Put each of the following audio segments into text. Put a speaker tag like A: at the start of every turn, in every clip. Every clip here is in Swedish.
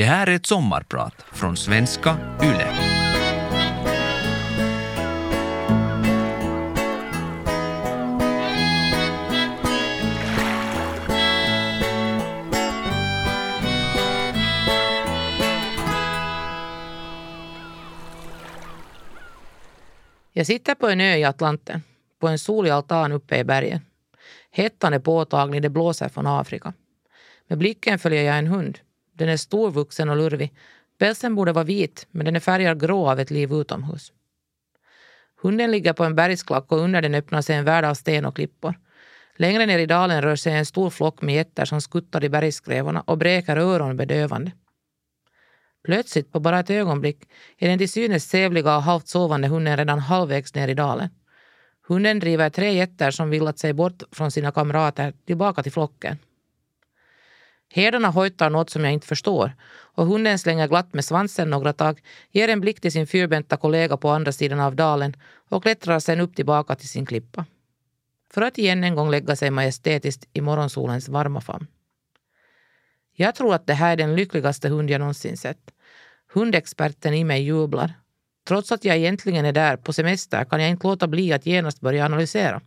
A: Det här är ett sommarprat från svenska YLE.
B: Jag sitter på en ö i Atlanten, på en solig altan uppe i bergen. Hettan är påtaglig, det blåser från Afrika. Med blicken följer jag en hund. Den är storvuxen och lurvig. Pälsen borde vara vit, men den är färgad grå av ett liv utomhus. Hunden ligger på en bergsklack och under den öppnar sig en värld av sten och klippor. Längre ner i dalen rör sig en stor flock med getter som skuttar i bergskrävorna och bräker öron bedövande. Plötsligt, på bara ett ögonblick, är den till synes sävliga och halvt sovande hunden redan halvvägs ner i dalen. Hunden driver tre getter som villat sig bort från sina kamrater tillbaka till flocken. Herdarna hojtar något som jag inte förstår och hunden slänger glatt med svansen några tag, ger en blick till sin fyrbenta kollega på andra sidan av dalen och klättrar sen upp tillbaka till sin klippa. För att igen en gång lägga sig majestätiskt i morgonsolens varma famn. Jag tror att det här är den lyckligaste hund jag någonsin sett. Hundexperten i mig jublar. Trots att jag egentligen är där på semester kan jag inte låta bli att genast börja analysera.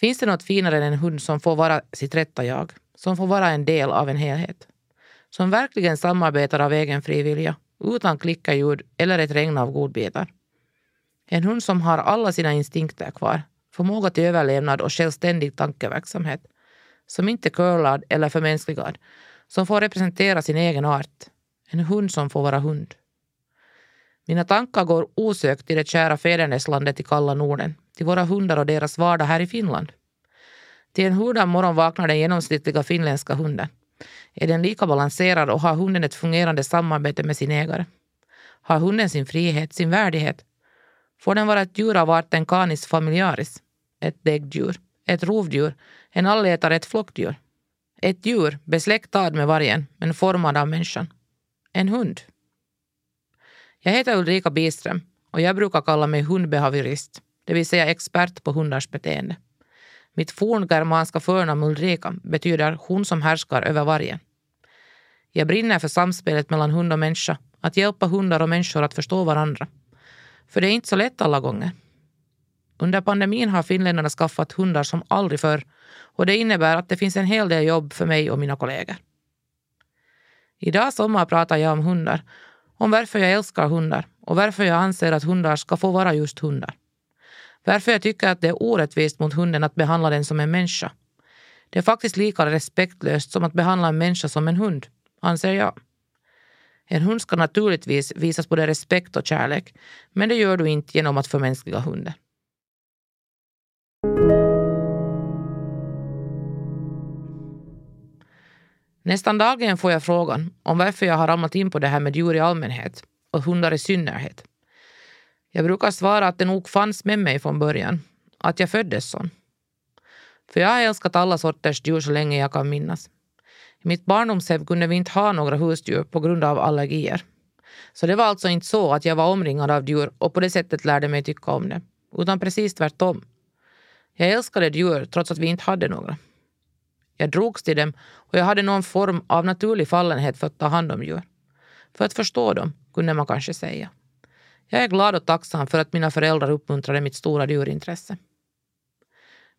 B: Finns det något finare än en hund som får vara sitt rätta jag? Som får vara en del av en helhet? Som verkligen samarbetar av egen fri vilja, utan klickarljud eller ett regn av godbitar? En hund som har alla sina instinkter kvar, förmåga till överlevnad och självständig tankeverksamhet. Som inte är curlad eller förmänskligad. Som får representera sin egen art. En hund som får vara hund. Mina tankar går osökt till det kära fäderneslandet i kalla Norden, till våra hundar och deras vardag här i Finland. Till en hurdan morgon vaknar den genomsnittliga finländska hunden. Är den lika balanserad och har hunden ett fungerande samarbete med sin ägare? Har hunden sin frihet, sin värdighet? Får den vara ett djur av arten canis familiaris? Ett däggdjur, ett rovdjur, en allätare, ett flockdjur? Ett djur besläktad med vargen, men formad av människan. En hund. Jag heter Ulrika Biström och jag brukar kalla mig hundbehaviorist, det vill säga expert på hundars beteende. Mitt forngermanska förnamn Ulrika betyder hon som härskar över vargen. Jag brinner för samspelet mellan hund och människa, att hjälpa hundar och människor att förstå varandra. För det är inte så lätt alla gånger. Under pandemin har finländarna skaffat hundar som aldrig förr och det innebär att det finns en hel del jobb för mig och mina kollegor. Idag sommar pratar jag om hundar, om varför jag älskar hundar och varför jag anser att hundar ska få vara just hundar. Varför jag tycker att det är orättvist mot hunden att behandla den som en människa. Det är faktiskt lika respektlöst som att behandla en människa som en hund, anser jag. En hund ska naturligtvis visas både respekt och kärlek, men det gör du inte genom att förmänskliga hunden. Nästan dagligen får jag frågan om varför jag har ramlat in på det här med djur i allmänhet och hundar i synnerhet. Jag brukar svara att det nog fanns med mig från början, att jag föddes sån. För jag har älskat alla sorters djur så länge jag kan minnas. I mitt barndomshem kunde vi inte ha några husdjur på grund av allergier. Så det var alltså inte så att jag var omringad av djur och på det sättet lärde mig tycka om det, utan precis tvärtom. Jag älskade djur trots att vi inte hade några. Jag drogs till dem och jag hade någon form av naturlig fallenhet för att ta hand om djur. För att förstå dem, kunde man kanske säga. Jag är glad och tacksam för att mina föräldrar uppmuntrade mitt stora djurintresse.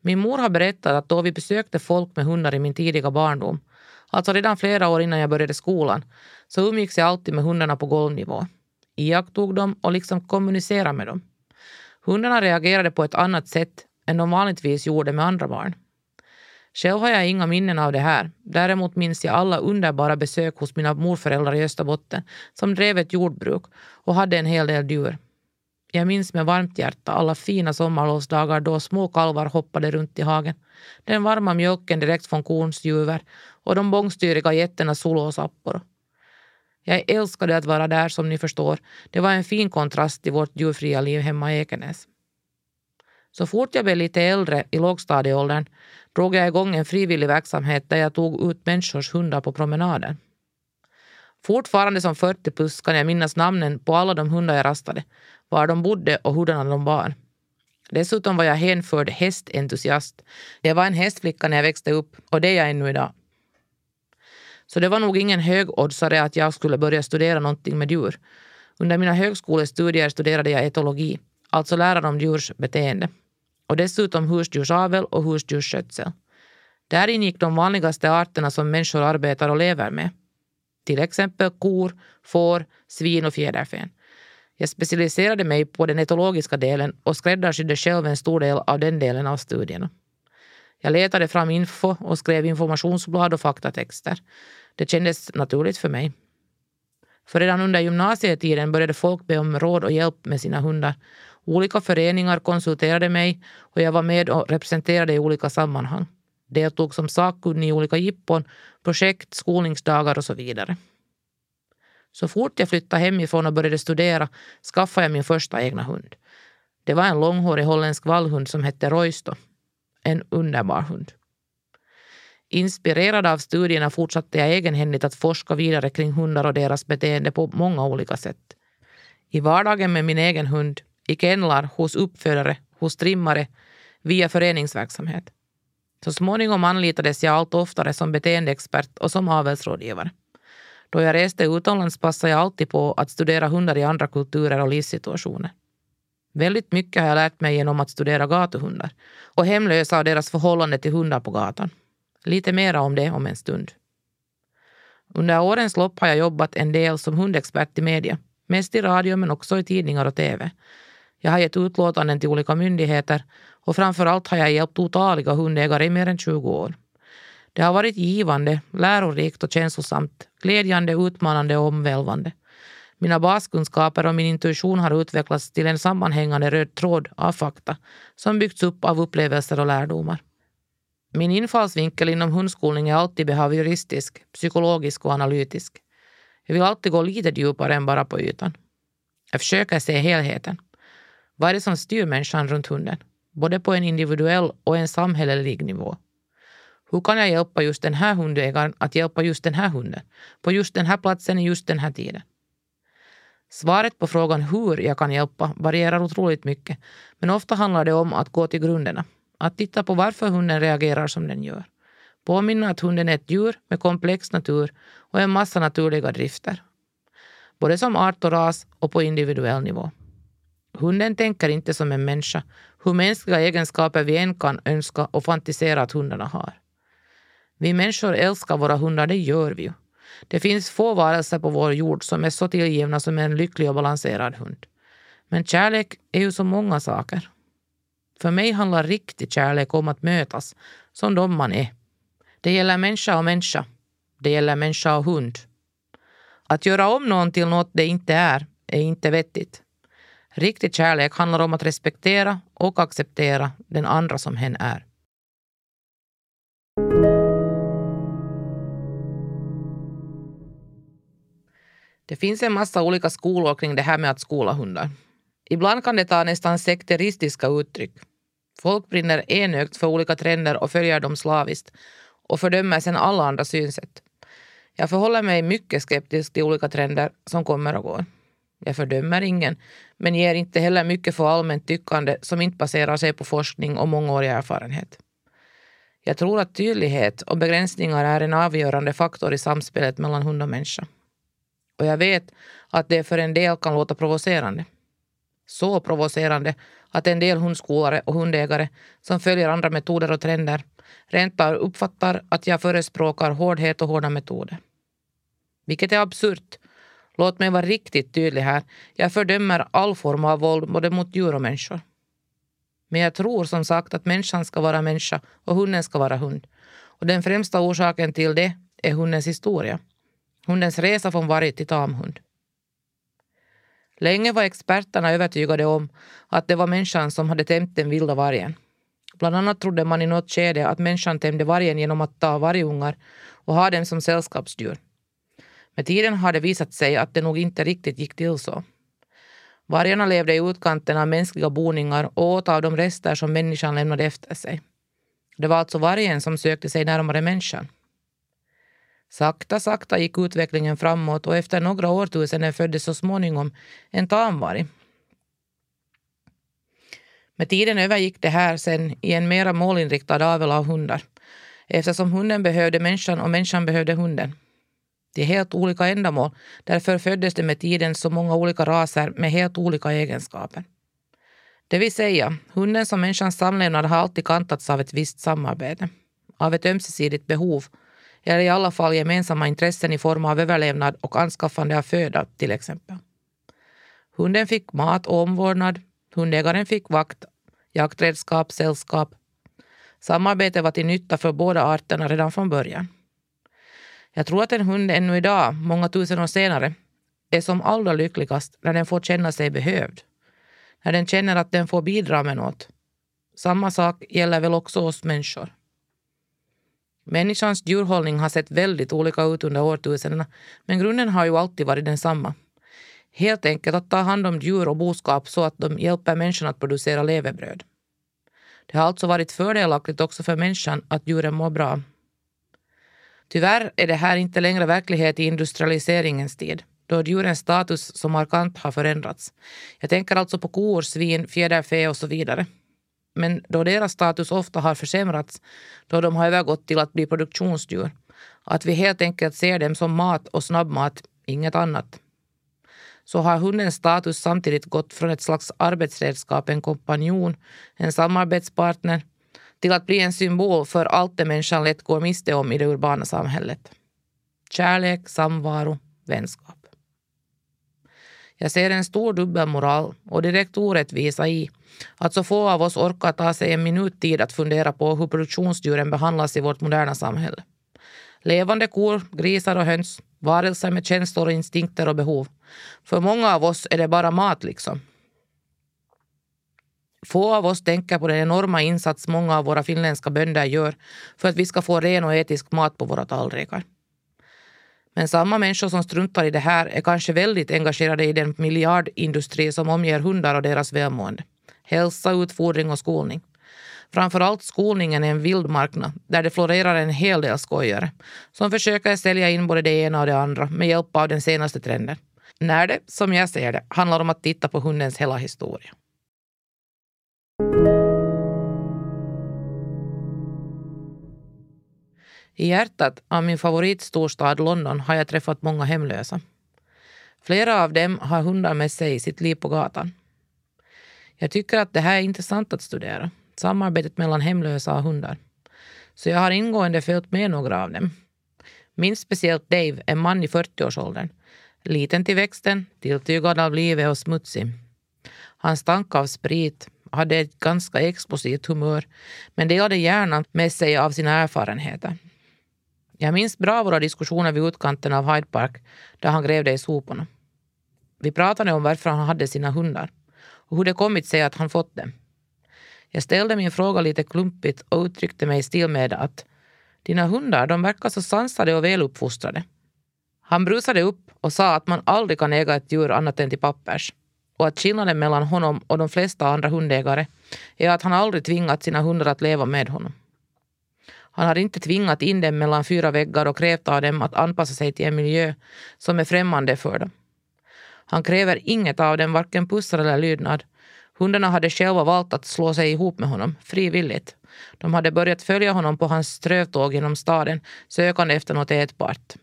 B: Min mor har berättat att då vi besökte folk med hundar i min tidiga barndom, alltså redan flera år innan jag började skolan, så umgicks jag alltid med hundarna på golvnivå. Iakttog dem och liksom kommunicerade med dem. Hundarna reagerade på ett annat sätt än de vanligtvis gjorde med andra barn. Själv har jag inga minnen av det här. Däremot minns jag alla underbara besök hos mina morföräldrar i Österbotten som drev ett jordbruk och hade en hel del djur. Jag minns med varmt hjärta alla fina sommarlovsdagar då små kalvar hoppade runt i hagen. Den varma mjölken direkt från kons juver och de bångstyriga getterna Solo och Sapporo. Jag älskade att vara där som ni förstår. Det var en fin kontrast till vårt djurfria liv hemma i Ekenäs. Så fort jag blev lite äldre, i lågstadieåldern, drog jag igång en frivillig verksamhet där jag tog ut människors hundar på promenader. Fortfarande som 40 plus kan jag minnas namnen på alla de hundar jag rastade, var de bodde och hurdana de var. Dessutom var jag hänförd hästentusiast. Jag var en hästflicka när jag växte upp och det är jag ännu idag. Så det var nog ingen högoddsare att jag skulle börja studera någonting med djur. Under mina högskolestudier studerade jag etologi, alltså läran om djurs beteende. Och dessutom husdjursavel och husdjursskötsel. Där ingick de vanligaste arterna som människor arbetar och lever med. Till exempel kor, får, svin och fjäderfän. Jag specialiserade mig på den etologiska delen och skräddarsydde själv en stor del av den delen av studierna. Jag letade fram info och skrev informationsblad och faktatexter. Det kändes naturligt för mig. För redan under gymnasietiden började folk be om råd och hjälp med sina hundar. Olika föreningar konsulterade mig och jag var med och representerade i olika sammanhang. Deltog som sakkunnig i olika jippon, projekt, skolningsdagar och så vidare. Så fort jag flyttade hemifrån och började studera skaffade jag min första egna hund. Det var en långhårig holländsk vallhund som hette Roisto. En underbar hund. Inspirerad av studierna fortsatte jag egenhändigt att forska vidare kring hundar och deras beteende på många olika sätt. I vardagen med min egen hund, i kennlar, hos uppfödare, hos trimmare, via föreningsverksamhet. Så småningom anlitades jag allt oftare som beteendeexpert och som avelsrådgivare. Då jag reste utomlands passade jag alltid på att studera hundar i andra kulturer och livssituationer. Väldigt mycket har jag lärt mig genom att studera gatuhundar och hemlösa och deras förhållande till hundar på gatan. Lite mera om det om en stund. Under årens lopp har jag jobbat en del som hundexpert i media, mest i radio men också i tidningar och tv. Jag har gett utlåtanden till olika myndigheter och framför allt har jag hjälpt otaliga hundägare i mer än 20 år. Det har varit givande, lärorikt och känslosamt, glädjande, utmanande och omvälvande. Mina baskunskaper och min intuition har utvecklats till en sammanhängande röd tråd av fakta som byggts upp av upplevelser och lärdomar. Min infallsvinkel inom hundskolning är alltid behavioristisk, psykologisk och analytisk. Jag vill alltid gå lite djupare än bara på ytan. Jag försöker se helheten. Vad är det som styr människan runt hunden? Både på en individuell och en samhällelig nivå. Hur kan jag hjälpa just den här hundägaren att hjälpa just den här hunden? På just den här platsen i just den här tiden? Svaret på frågan hur jag kan hjälpa varierar otroligt mycket, men ofta handlar det om att gå till grunderna. Att titta på varför hunden reagerar som den gör. Påminna att hunden är ett djur med komplex natur och en massa naturliga drifter. Både som art och ras och på individuell nivå. Hunden tänker inte som en människa, hur mänskliga egenskaper vi än kan önska och fantisera att hundarna har. Vi människor älskar våra hundar, det gör vi ju. Det finns få varelser på vår jord som är så tillgivna som en lycklig och balanserad hund. Men kärlek är ju så många saker. För mig handlar riktig kärlek om att mötas som de man är. Det gäller människa och människa. Det gäller människa och hund. Att göra om någon till något det inte är, är inte vettigt. Riktig kärlek handlar om att respektera och acceptera den andra som hen är. Det finns en massa olika skolor kring det här med att skola hundar. Ibland kan det ta nästan sekteristiska uttryck. Folk brinner enögt för olika trender och följer dem slaviskt och fördömer sedan alla andra synsätt. Jag förhåller mig mycket skeptisk till olika trender som kommer och går. Jag fördömer ingen, men ger inte heller mycket för allmänt tyckande som inte baserar sig på forskning och mångårig erfarenhet. Jag tror att tydlighet och begränsningar är en avgörande faktor i samspelet mellan hund och människa. Och jag vet att det för en del kan låta provocerande. Så provocerande att en del hundskolare och hundägare som följer andra metoder och trender rent uppfattar att jag förespråkar hårdhet och hårda metoder. Vilket är absurt. Låt mig vara riktigt tydlig här. Jag fördömer all form av våld både mot djur och människor. Men jag tror som sagt att människan ska vara människa och hunden ska vara hund. Och den främsta orsaken till det är hundens historia. Hundens resa från varg till tamhund. Länge var experterna övertygade om att det var människan som hade tämjt den vilda vargen. Bland annat trodde man i något skede att människan tämjde vargen genom att ta vargungar och ha dem som sällskapsdjur. Med tiden har det visat sig att det nog inte riktigt gick till så. Vargarna levde i utkanten av mänskliga boningar och åt av de rester som människan lämnade efter sig. Det var alltså vargen som sökte sig närmare människan. Sakta, sakta gick utvecklingen framåt och efter några årtusenden föddes så småningom en tamvarg. Med tiden övergick det här sen i en mera målinriktad avel av hundar eftersom hunden behövde människan och människan behövde hunden till helt olika ändamål. Därför föddes det med tiden så många olika raser med helt olika egenskaper. Det vill säga, hunden som människans samlevnad har alltid kantats av ett visst samarbete, av ett ömsesidigt behov eller i alla fall gemensamma intressen i form av överlevnad och anskaffande av föda till exempel. Hunden fick mat och omvårdnad, hundägaren fick vakt, jaktredskap, sällskap. Samarbetet var till nytta för båda arterna redan från början. Jag tror att en hund ännu idag, många tusen år senare, är som allra lyckligast när den får känna sig behövd. När den känner att den får bidra med något. Samma sak gäller väl också oss människor. Människans djurhållning har sett väldigt olika ut under årtusendena, men grunden har ju alltid varit densamma. Helt enkelt att ta hand om djur och boskap så att de hjälper människan att producera levebröd. Det har alltså varit fördelaktigt också för människan att djuren mår bra. Tyvärr är det här inte längre verklighet i industrialiseringens tid, då djurens status så markant har förändrats. Jag tänker alltså på kor, svin, fjäderfä och så vidare. Men då deras status ofta har försämrats, då de har övergått till att bli produktionsdjur, att vi helt enkelt ser dem som mat och snabbmat, inget annat, så har hundens status samtidigt gått från ett slags arbetsredskap, en kompanjon, en samarbetspartner, till att bli en symbol för allt det människan lätt går miste om i det urbana samhället. Kärlek, samvaro, vänskap. Jag ser en stor dubbelmoral och direkt orättvisa i att så få av oss orkar ta sig en minut tid att fundera på hur produktionsdjuren behandlas i vårt moderna samhälle. Levande kor, grisar och höns, varelser med känslor, instinkter och behov. För många av oss är det bara mat liksom. Få av oss tänker på den enorma insats många av våra finländska bönder gör för att vi ska få ren och etisk mat på våra tallrikar. Men samma människor som struntar i det här är kanske väldigt engagerade i den miljardindustri som omger hundar och deras välmående. Hälsa, utfodring och skolning. Framförallt skolningen är en vild marknad där det florerar en hel del skojare som försöker sälja in både det ena och det andra med hjälp av den senaste trenden. När det, som jag ser det, handlar om att titta på hundens hela historia. I hjärtat av min favoritstorstad London har jag träffat många hemlösa. Flera av dem har hundar med sig i sitt liv på gatan. Jag tycker att det här är intressant att studera, samarbetet mellan hemlösa och hundar. Så jag har ingående följt med några av dem. Minst speciellt Dave, en man i 40-årsåldern. Liten till växten, tilltygad av livet och smutsig. Han stank av sprit, hade ett ganska explosivt humör men delade gärna med sig av sina erfarenheter. Jag minns bra våra diskussioner vid utkanten av Hyde Park där han grävde i soporna. Vi pratade om varför han hade sina hundar och hur det kommit sig att han fått dem. Jag ställde min fråga lite klumpigt och uttryckte mig i stil med att dina hundar de verkar så sansade och väluppfostrade. Han brusade upp och sa att man aldrig kan äga ett djur annat än till pappers och att skillnaden mellan honom och de flesta andra hundägare är att han aldrig tvingat sina hundar att leva med honom. Han har inte tvingat in dem mellan fyra väggar och krävt av dem att anpassa sig till en miljö som är främmande för dem. Han kräver inget av dem, varken pussar eller lydnad. Hundarna hade själva valt att slå sig ihop med honom, frivilligt. De hade börjat följa honom på hans strövtåg genom staden, sökande efter något ätbart.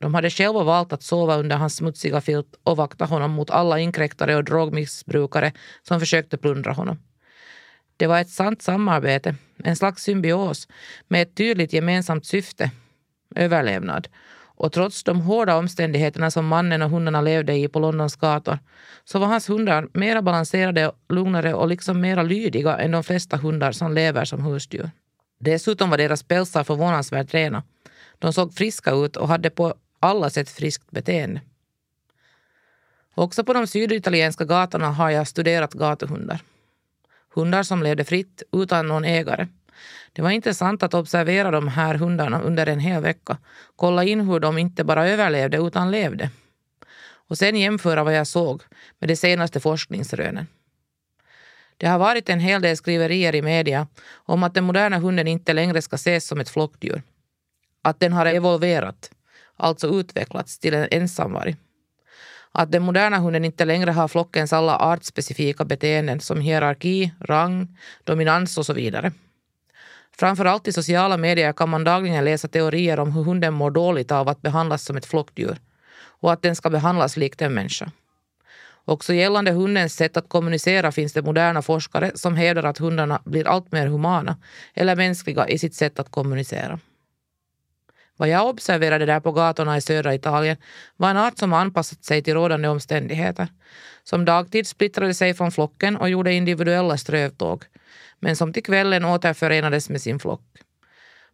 B: De hade själva valt att sova under hans smutsiga filt och vakta honom mot alla inkräktare och drogmissbrukare som försökte plundra honom. Det var ett sant samarbete, en slags symbios med ett tydligt gemensamt syfte, överlevnad. Och trots de hårda omständigheterna som mannen och hundarna levde i på Londons gator så var hans hundar mera balanserade, lugnare och liksom mera lydiga än de flesta hundar som lever som husdjur. Dessutom var deras pälsar förvånansvärt rena. De såg friska ut och hade på alla sätt friskt beteende. Också på de syditalienska gatorna har jag studerat gatuhundar. Hundar som levde fritt utan någon ägare. Det var intressant att observera de här hundarna under en hel vecka. Kolla in hur de inte bara överlevde utan levde. Och sen jämföra vad jag såg med de senaste forskningsrönen. Det har varit en hel del skriverier i media om att den moderna hunden inte längre ska ses som ett flockdjur. Att den har evolverat, alltså utvecklats till en ensamvarg att den moderna hunden inte längre har flockens alla artspecifika beteenden som hierarki, rang, dominans och så vidare. Framförallt i sociala medier kan man dagligen läsa teorier om hur hunden mår dåligt av att behandlas som ett flockdjur och att den ska behandlas likt en människa. Också gällande hundens sätt att kommunicera finns det moderna forskare som hävdar att hundarna blir allt mer humana eller mänskliga i sitt sätt att kommunicera. Vad jag observerade där på gatorna i södra Italien var en art som anpassat sig till rådande omständigheter. Som dagtid splittrade sig från flocken och gjorde individuella strövtåg, men som till kvällen återförenades med sin flock.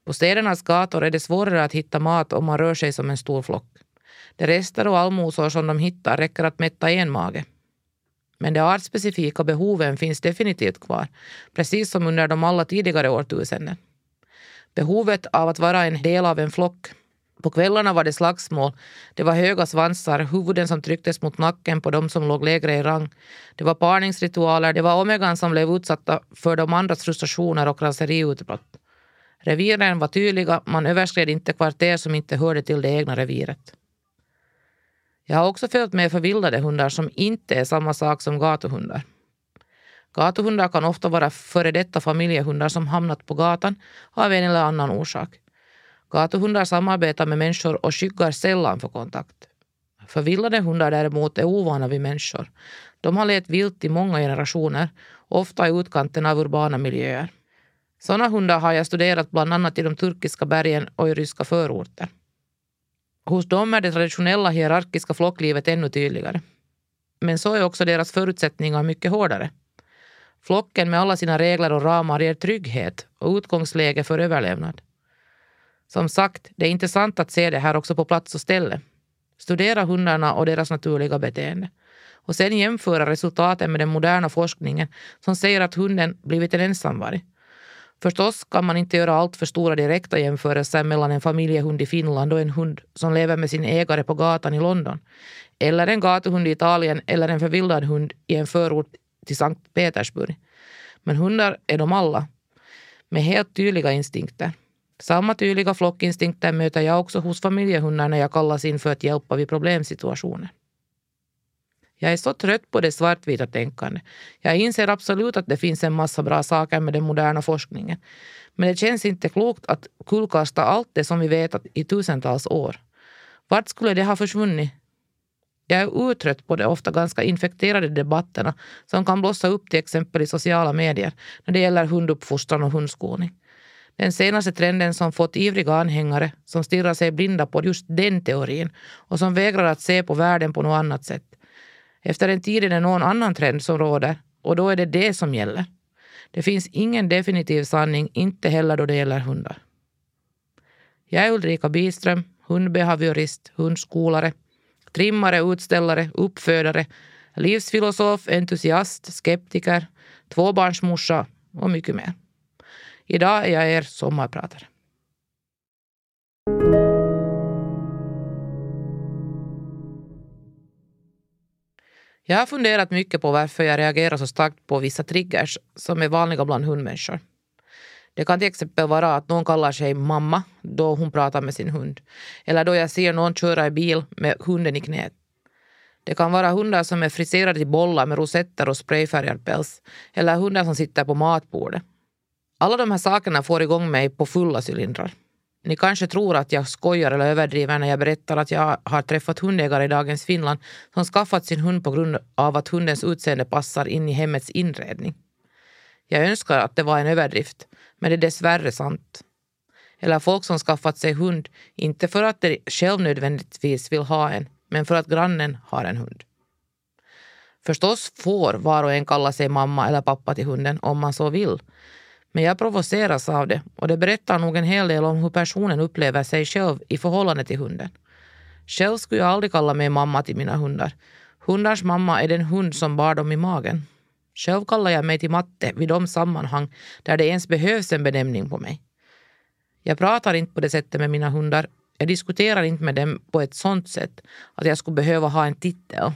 B: På städernas gator är det svårare att hitta mat om man rör sig som en stor flock. De rester och allmosor som de hittar räcker att mätta en mage. Men de artspecifika behoven finns definitivt kvar, precis som under de alla tidigare årtusenden. Behovet av att vara en del av en flock. På kvällarna var det slagsmål. Det var höga svansar, huvuden som trycktes mot nacken på de som låg lägre i rang. Det var parningsritualer, det var omegan som blev utsatta för de andras frustrationer och raseriutbrott. Reviren var tydliga, man överskred inte kvarter som inte hörde till det egna reviret. Jag har också följt med förvildade hundar som inte är samma sak som gatuhundar. Gatuhundar kan ofta vara före detta familjehundar som hamnat på gatan av en eller annan orsak. Gatuhundar samarbetar med människor och skyggar sällan för kontakt. Förvillade hundar däremot är ovana vid människor. De har levt vilt i många generationer, ofta i utkanten av urbana miljöer. Sådana hundar har jag studerat bland annat i de turkiska bergen och i ryska förorter. Hos dem är det traditionella hierarkiska flocklivet ännu tydligare. Men så är också deras förutsättningar mycket hårdare. Flocken med alla sina regler och ramar ger trygghet och utgångsläge för överlevnad. Som sagt, det är intressant att se det här också på plats och ställe. Studera hundarna och deras naturliga beteende. Och sen jämföra resultaten med den moderna forskningen som säger att hunden blivit en ensamvarg. Förstås kan man inte göra allt för stora direkta jämförelser mellan en familjehund i Finland och en hund som lever med sin ägare på gatan i London. Eller en gatuhund i Italien eller en förvildad hund i en förort till Sankt Petersburg. Men hundar är de alla, med helt tydliga instinkter. Samma tydliga flockinstinkter möter jag också hos familjehundar när jag kallas in för att hjälpa vid problemsituationer. Jag är så trött på det svartvita tänkandet. Jag inser absolut att det finns en massa bra saker med den moderna forskningen. Men det känns inte klokt att kullkasta allt det som vi vetat i tusentals år. Vart skulle det ha försvunnit? Jag är uttrött på de ofta ganska infekterade debatterna som kan blossa upp till exempel i sociala medier när det gäller hunduppfostran och hundskolning. Den senaste trenden som fått ivriga anhängare som stirrar sig blinda på just den teorin och som vägrar att se på världen på något annat sätt. Efter en tid är det någon annan trend som råder och då är det det som gäller. Det finns ingen definitiv sanning, inte heller då det gäller hundar. Jag är Ulrika Biström, hundbehaviorist, hundskolare trimmare, utställare, uppfödare, livsfilosof, entusiast, skeptiker, tvåbarnsmorsa och mycket mer. Idag är jag er sommarpratare. Jag har funderat mycket på varför jag reagerar så starkt på vissa triggers som är vanliga bland hundmänniskor. Det kan till exempel vara att någon kallar sig mamma då hon pratar med sin hund. Eller då jag ser någon köra i bil med hunden i knät. Det kan vara hundar som är friserade till bollar med rosetter och sprayfärgad päls. Eller hundar som sitter på matbordet. Alla de här sakerna får igång mig på fulla cylindrar. Ni kanske tror att jag skojar eller överdriver när jag berättar att jag har träffat hundägare i dagens Finland som skaffat sin hund på grund av att hundens utseende passar in i hemmets inredning. Jag önskar att det var en överdrift, men det är dessvärre sant. Eller folk som skaffat sig hund, inte för att de själv nödvändigtvis vill ha en, men för att grannen har en hund. Förstås får var och en kalla sig mamma eller pappa till hunden om man så vill. Men jag provoceras av det och det berättar nog en hel del om hur personen upplever sig själv i förhållande till hunden. Själv skulle jag aldrig kalla mig mamma till mina hundar. Hundars mamma är den hund som bar dem i magen. Själv kallar jag mig till matte vid de sammanhang där det ens behövs en benämning på mig. Jag pratar inte på det sättet med mina hundar. Jag diskuterar inte med dem på ett sånt sätt att jag skulle behöva ha en titel.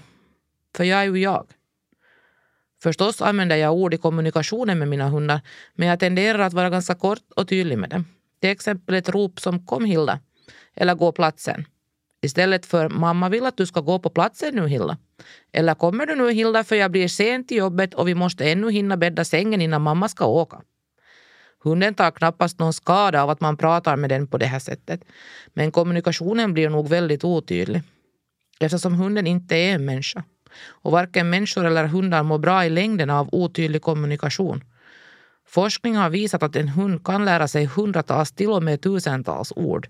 B: För jag är ju jag. Förstås använder jag ord i kommunikationen med mina hundar men jag tenderar att vara ganska kort och tydlig med dem. Till exempel ett rop som “Kom Hilda” eller “Gå platsen” istället för “Mamma vill att du ska gå på platsen nu Hilda” eller “Kommer du nu Hilda för jag blir sent till jobbet och vi måste ännu hinna bädda sängen innan mamma ska åka”. Hunden tar knappast någon skada av att man pratar med den på det här sättet. Men kommunikationen blir nog väldigt otydlig. Eftersom hunden inte är en människa. Och varken människor eller hundar mår bra i längden av otydlig kommunikation. Forskning har visat att en hund kan lära sig hundratals, till och med tusentals ord.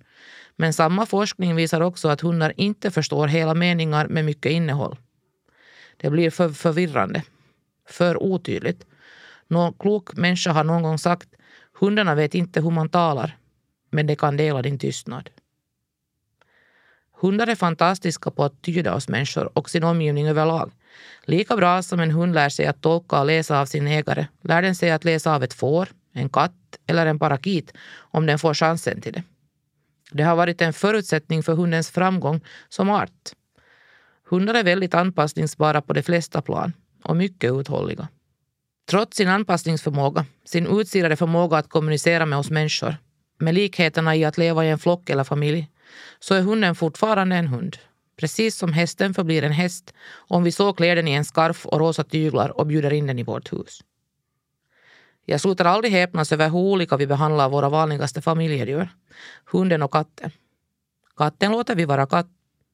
B: Men samma forskning visar också att hundar inte förstår hela meningar med mycket innehåll. Det blir för förvirrande, för otydligt. Någon klok människa har någon gång sagt hundarna vet inte hur man talar, men de kan dela din tystnad. Hundar är fantastiska på att tyda oss människor och sin omgivning överlag. Lika bra som en hund lär sig att tolka och läsa av sin ägare lär den sig att läsa av ett får, en katt eller en parakit om den får chansen till det. Det har varit en förutsättning för hundens framgång som art. Hundar är väldigt anpassningsbara på de flesta plan och mycket uthålliga. Trots sin anpassningsförmåga, sin utsidade förmåga att kommunicera med oss människor, med likheterna i att leva i en flock eller familj, så är hunden fortfarande en hund. Precis som hästen förblir en häst om vi så klär den i en skarf och rosa tyglar och bjuder in den i vårt hus. Jag slutar aldrig häpnas över hur olika vi behandlar våra vanligaste familjedjur, hunden och katten. Katten låter vi vara katt.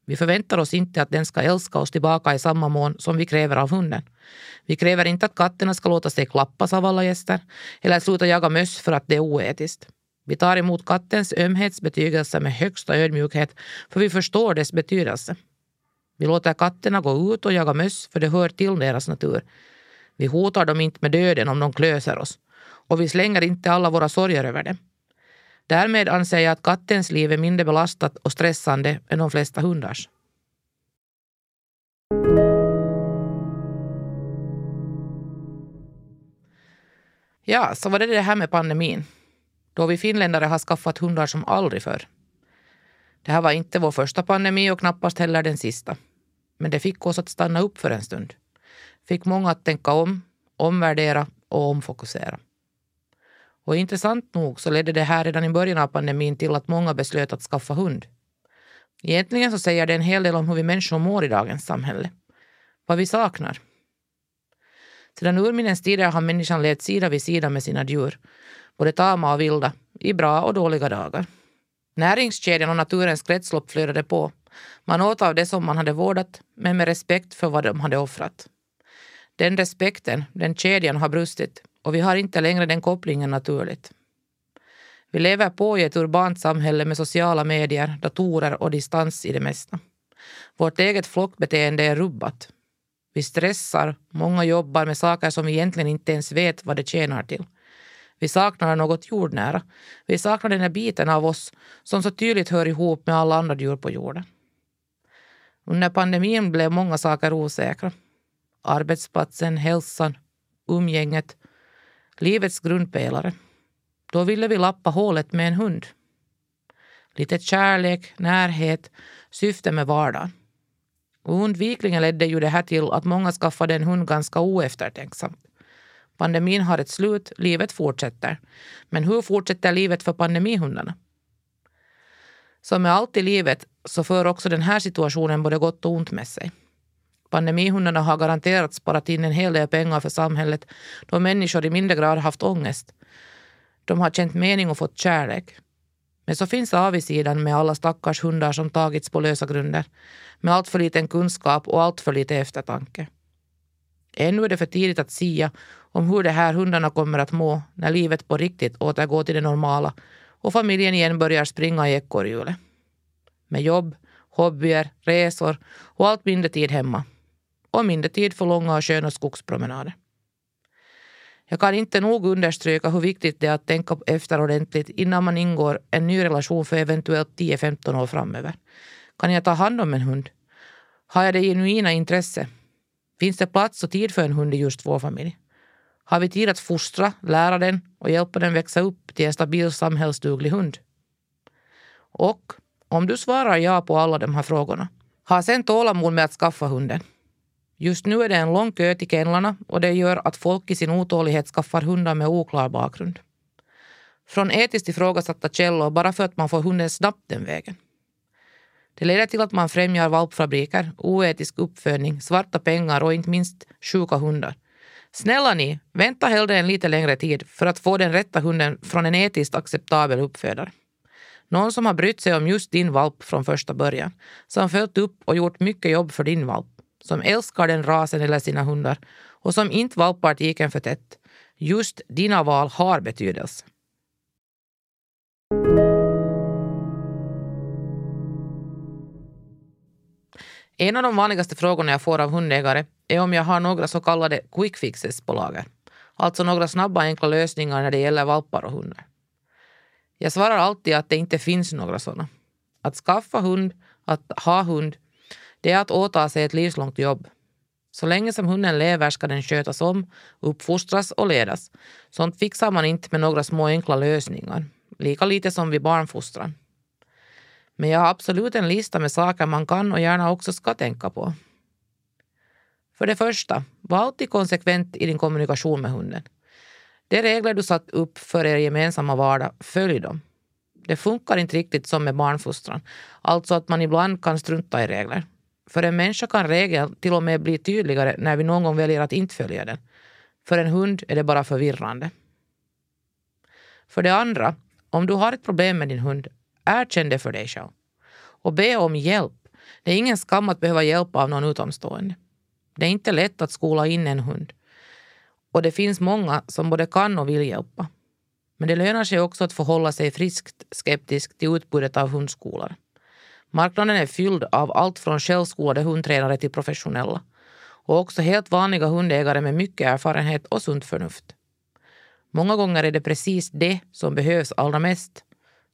B: Vi förväntar oss inte att den ska älska oss tillbaka i samma mån som vi kräver av hunden. Vi kräver inte att katterna ska låta sig klappas av alla gäster eller sluta jaga möss för att det är oetiskt. Vi tar emot kattens ömhetsbetygelse med högsta ödmjukhet för vi förstår dess betydelse. Vi låter katterna gå ut och jaga möss för det hör till deras natur. Vi hotar dem inte med döden om de klöser oss och vi slänger inte alla våra sorger över dem. Därmed anser jag att kattens liv är mindre belastat och stressande än de flesta hundars. Ja, så var det det här med pandemin då vi finländare har skaffat hundar som aldrig förr. Det här var inte vår första pandemi och knappast heller den sista. Men det fick oss att stanna upp för en stund. Fick många att tänka om, omvärdera och omfokusera. Och intressant nog så ledde det här redan i början av pandemin till att många beslöt att skaffa hund. Egentligen så säger det en hel del om hur vi människor mår i dagens samhälle. Vad vi saknar. Sedan urminnes tider har människan levt sida vid sida med sina djur både tama och vilda, i bra och dåliga dagar. Näringskedjan och naturens kretslopp flödade på. Man åt av det som man hade vårdat, men med respekt för vad de hade offrat. Den respekten, den kedjan har brustit och vi har inte längre den kopplingen naturligt. Vi lever på i ett urbant samhälle med sociala medier, datorer och distans i det mesta. Vårt eget flockbeteende är rubbat. Vi stressar, många jobbar med saker som vi egentligen inte ens vet vad det tjänar till. Vi saknar något jordnära. Vi saknar den här biten av oss som så tydligt hör ihop med alla andra djur på jorden. Under pandemin blev många saker osäkra. Arbetsplatsen, hälsan, umgänget, livets grundpelare. Då ville vi lappa hålet med en hund. Lite kärlek, närhet, syfte med vardagen. Och undvikligen ledde ju det här till att många skaffade en hund ganska oeftertänksamt. Pandemin har ett slut, livet fortsätter. Men hur fortsätter livet för pandemihundarna? Som med allt i livet så för också den här situationen både gott och ont med sig. Pandemihundarna har garanterat sparat in en hel del pengar för samhället då människor i mindre grad haft ångest. De har känt mening och fått kärlek. Men så finns avigsidan med alla stackars hundar som tagits på lösa grunder med allt för liten kunskap och allt för lite eftertanke. Ännu är det för tidigt att sia om hur de här hundarna kommer att må när livet på riktigt återgår till det normala och familjen igen börjar springa i ekorrhjulet. Med jobb, hobbyer, resor och allt mindre tid hemma. Och mindre tid för långa och sköna skogspromenader. Jag kan inte nog understryka hur viktigt det är att tänka efter ordentligt innan man ingår en ny relation för eventuellt 10-15 år framöver. Kan jag ta hand om en hund? Har jag det genuina intresse? Finns det plats och tid för en hund i just vår familj? Har vi tid att fostra, lära den och hjälpa den växa upp till en stabil samhällsduglig hund? Och om du svarar ja på alla de här frågorna, ha sen tålamod med att skaffa hunden. Just nu är det en lång kö till kennlarna och det gör att folk i sin otålighet skaffar hundar med oklar bakgrund. Från etiskt ifrågasatta källor bara för att man får hunden snabbt den vägen. Det leder till att man främjar valpfabriker, oetisk uppfödning, svarta pengar och inte minst sjuka hundar Snälla ni, vänta hellre en lite längre tid för att få den rätta hunden från en etiskt acceptabel uppfödare. Någon som har brytt sig om just din valp från första början, som följt upp och gjort mycket jobb för din valp, som älskar den rasen eller sina hundar och som inte valpar tiken för tätt. Just dina val har betydelse. En av de vanligaste frågorna jag får av hundägare är om jag har några så kallade quick fixes på lager. Alltså några snabba enkla lösningar när det gäller valpar och hundar. Jag svarar alltid att det inte finns några sådana. Att skaffa hund, att ha hund, det är att åta sig ett livslångt jobb. Så länge som hunden lever ska den skötas om, uppfostras och ledas. Sånt fixar man inte med några små enkla lösningar. Lika lite som vid barnfostran. Men jag har absolut en lista med saker man kan och gärna också ska tänka på. För det första, var alltid konsekvent i din kommunikation med hunden. De regler du satt upp för er gemensamma vardag, följ dem. Det funkar inte riktigt som med barnfostran, alltså att man ibland kan strunta i regler. För en människa kan regeln till och med bli tydligare när vi någon gång väljer att inte följa den. För en hund är det bara förvirrande. För det andra, om du har ett problem med din hund, erkänn det för dig själv. Och be om hjälp. Det är ingen skam att behöva hjälp av någon utomstående. Det är inte lätt att skola in en hund. Och det finns många som både kan och vill hjälpa. Men det lönar sig också att förhålla sig friskt skeptisk till utbudet av hundskolor. Marknaden är fylld av allt från självskolade hundtränare till professionella. Och också helt vanliga hundägare med mycket erfarenhet och sunt förnuft. Många gånger är det precis det som behövs allra mest.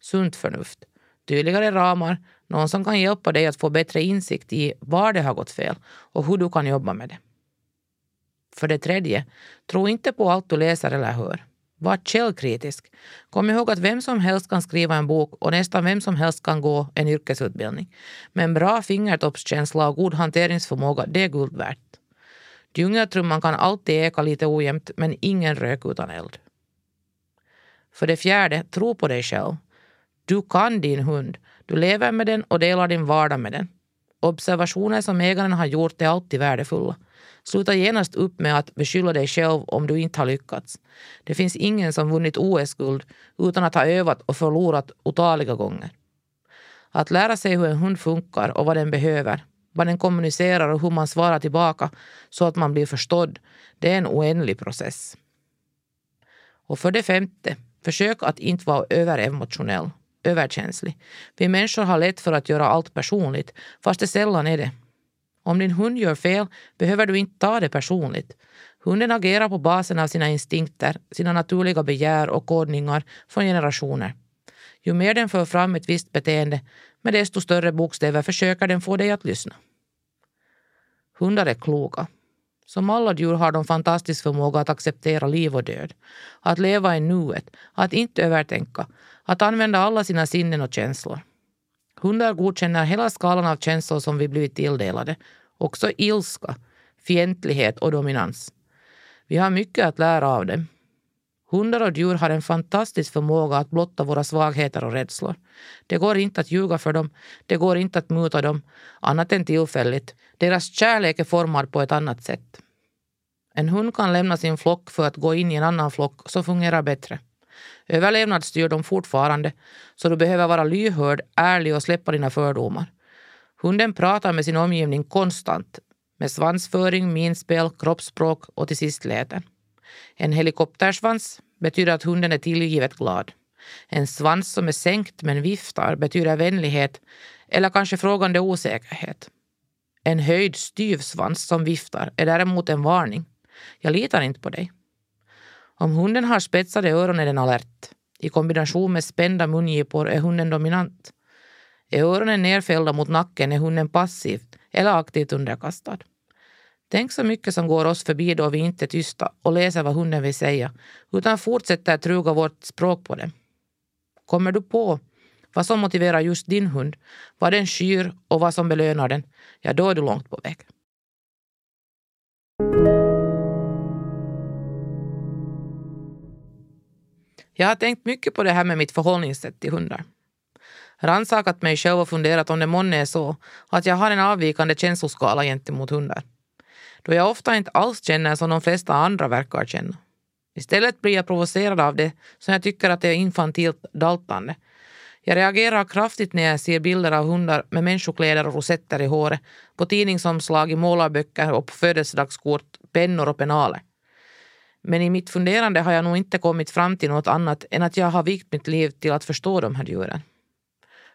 B: Sunt förnuft. Tydligare ramar, någon som kan hjälpa dig att få bättre insikt i var det har gått fel och hur du kan jobba med det. För det tredje, tro inte på allt du läser eller hör. Var källkritisk. Kom ihåg att vem som helst kan skriva en bok och nästan vem som helst kan gå en yrkesutbildning. Men bra fingertoppskänsla och god hanteringsförmåga, det är guld värt. Djungeltrumman kan alltid eka lite ojämnt, men ingen rök utan eld. För det fjärde, tro på dig själv. Du kan din hund. Du lever med den och delar din vardag med den. Observationer som ägaren har gjort är alltid värdefulla. Sluta genast upp med att beskylla dig själv om du inte har lyckats. Det finns ingen som vunnit OS-guld utan att ha övat och förlorat otaliga gånger. Att lära sig hur en hund funkar och vad den behöver, vad den kommunicerar och hur man svarar tillbaka så att man blir förstådd, det är en oändlig process. Och för det femte, försök att inte vara överemotionell, överkänslig. Vi människor har lätt för att göra allt personligt, fast det sällan är det. Om din hund gör fel behöver du inte ta det personligt. Hunden agerar på basen av sina instinkter, sina naturliga begär och kodningar från generationer. Ju mer den för fram ett visst beteende, med desto större bokstäver försöker den få dig att lyssna. Hundar är kloka. Som alla djur har de fantastisk förmåga att acceptera liv och död. Att leva i nuet, att inte övertänka, att använda alla sina sinnen och känslor. Hundar godkänner hela skalan av känslor som vi blivit tilldelade. Också ilska, fientlighet och dominans. Vi har mycket att lära av dem. Hundar och djur har en fantastisk förmåga att blotta våra svagheter och rädslor. Det går inte att ljuga för dem, det går inte att muta dem, annat än tillfälligt. Deras kärlek är formad på ett annat sätt. En hund kan lämna sin flock för att gå in i en annan flock som fungerar bättre. Överlevnad styr dem fortfarande, så du behöver vara lyhörd, ärlig och släppa dina fördomar. Hunden pratar med sin omgivning konstant, med svansföring, minspel, kroppsspråk och till sist läten. En helikoptersvans betyder att hunden är tillgivet glad. En svans som är sänkt men viftar betyder vänlighet eller kanske frågande osäkerhet. En höjd styv svans som viftar är däremot en varning. Jag litar inte på dig. Om hunden har spetsade öron är den alert. I kombination med spända mungipor är hunden dominant. Är öronen nerfällda mot nacken är hunden passivt eller aktivt underkastad. Tänk så mycket som går oss förbi då vi inte är tysta och läser vad hunden vill säga, utan fortsätter truga vårt språk på dem. Kommer du på vad som motiverar just din hund, vad den skyr och vad som belönar den, ja då är du långt på väg. Jag har tänkt mycket på det här med mitt förhållningssätt till hundar. Rannsakat mig själv och funderat om det månne är så att jag har en avvikande känsloskala gentemot hundar då jag ofta inte alls känner som de flesta andra verkar känna. Istället blir jag provocerad av det som jag tycker att det är infantilt daltande. Jag reagerar kraftigt när jag ser bilder av hundar med människokläder och rosetter i håret, på tidningsomslag, i målarböcker och på födelsedagskort, pennor och penaler. Men i mitt funderande har jag nog inte kommit fram till något annat än att jag har vikt mitt liv till att förstå de här djuren.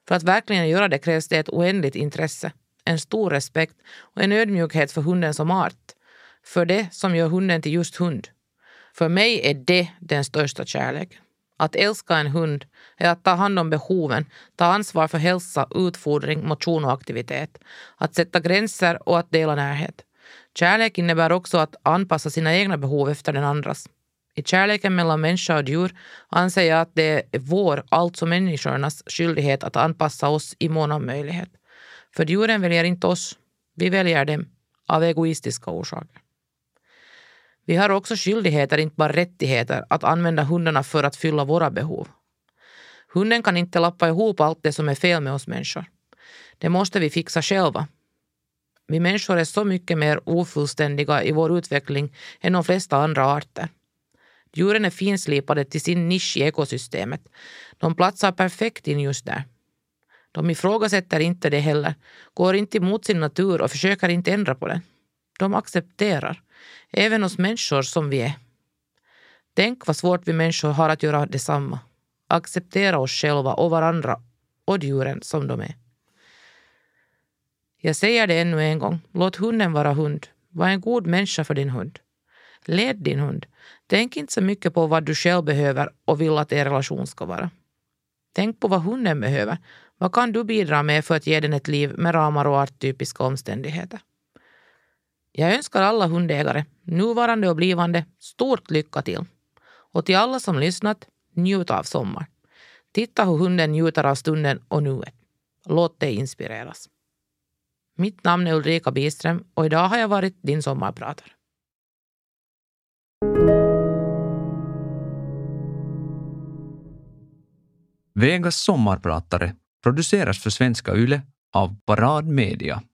B: För att verkligen göra det krävs det ett oändligt intresse, en stor respekt och en ödmjukhet för hunden som art. För det som gör hunden till just hund. För mig är det den största kärleken. Att älska en hund är att ta hand om behoven, ta ansvar för hälsa, utfodring, motion och aktivitet. Att sätta gränser och att dela närhet. Kärlek innebär också att anpassa sina egna behov efter den andras. I kärleken mellan människa och djur anser jag att det är vår, alltså människornas, skyldighet att anpassa oss i mån av möjlighet. För djuren väljer inte oss, vi väljer dem av egoistiska orsaker. Vi har också skyldigheter, inte bara rättigheter, att använda hundarna för att fylla våra behov. Hunden kan inte lappa ihop allt det som är fel med oss människor. Det måste vi fixa själva. Vi människor är så mycket mer ofullständiga i vår utveckling än de flesta andra arter. Djuren är finslipade till sin nisch i ekosystemet. De platsar perfekt in just där. De ifrågasätter inte det heller, går inte emot sin natur och försöker inte ändra på den. De accepterar, även oss människor som vi är. Tänk vad svårt vi människor har att göra detsamma. Acceptera oss själva och varandra och djuren som de är. Jag säger det ännu en gång. Låt hunden vara hund. Var en god människa för din hund. Led din hund. Tänk inte så mycket på vad du själv behöver och vill att er relation ska vara. Tänk på vad hunden behöver. Vad kan du bidra med för att ge den ett liv med ramar och arttypiska omständigheter? Jag önskar alla hundägare, nuvarande och blivande, stort lycka till. Och till alla som lyssnat, njut av sommar. Titta hur hunden njuter av stunden och nuet. Låt dig inspireras. Mitt namn är Ulrika Biström och idag har jag varit din sommarpratare.
A: Vegas sommarpratare produceras för Svenska Yle av Parad Media.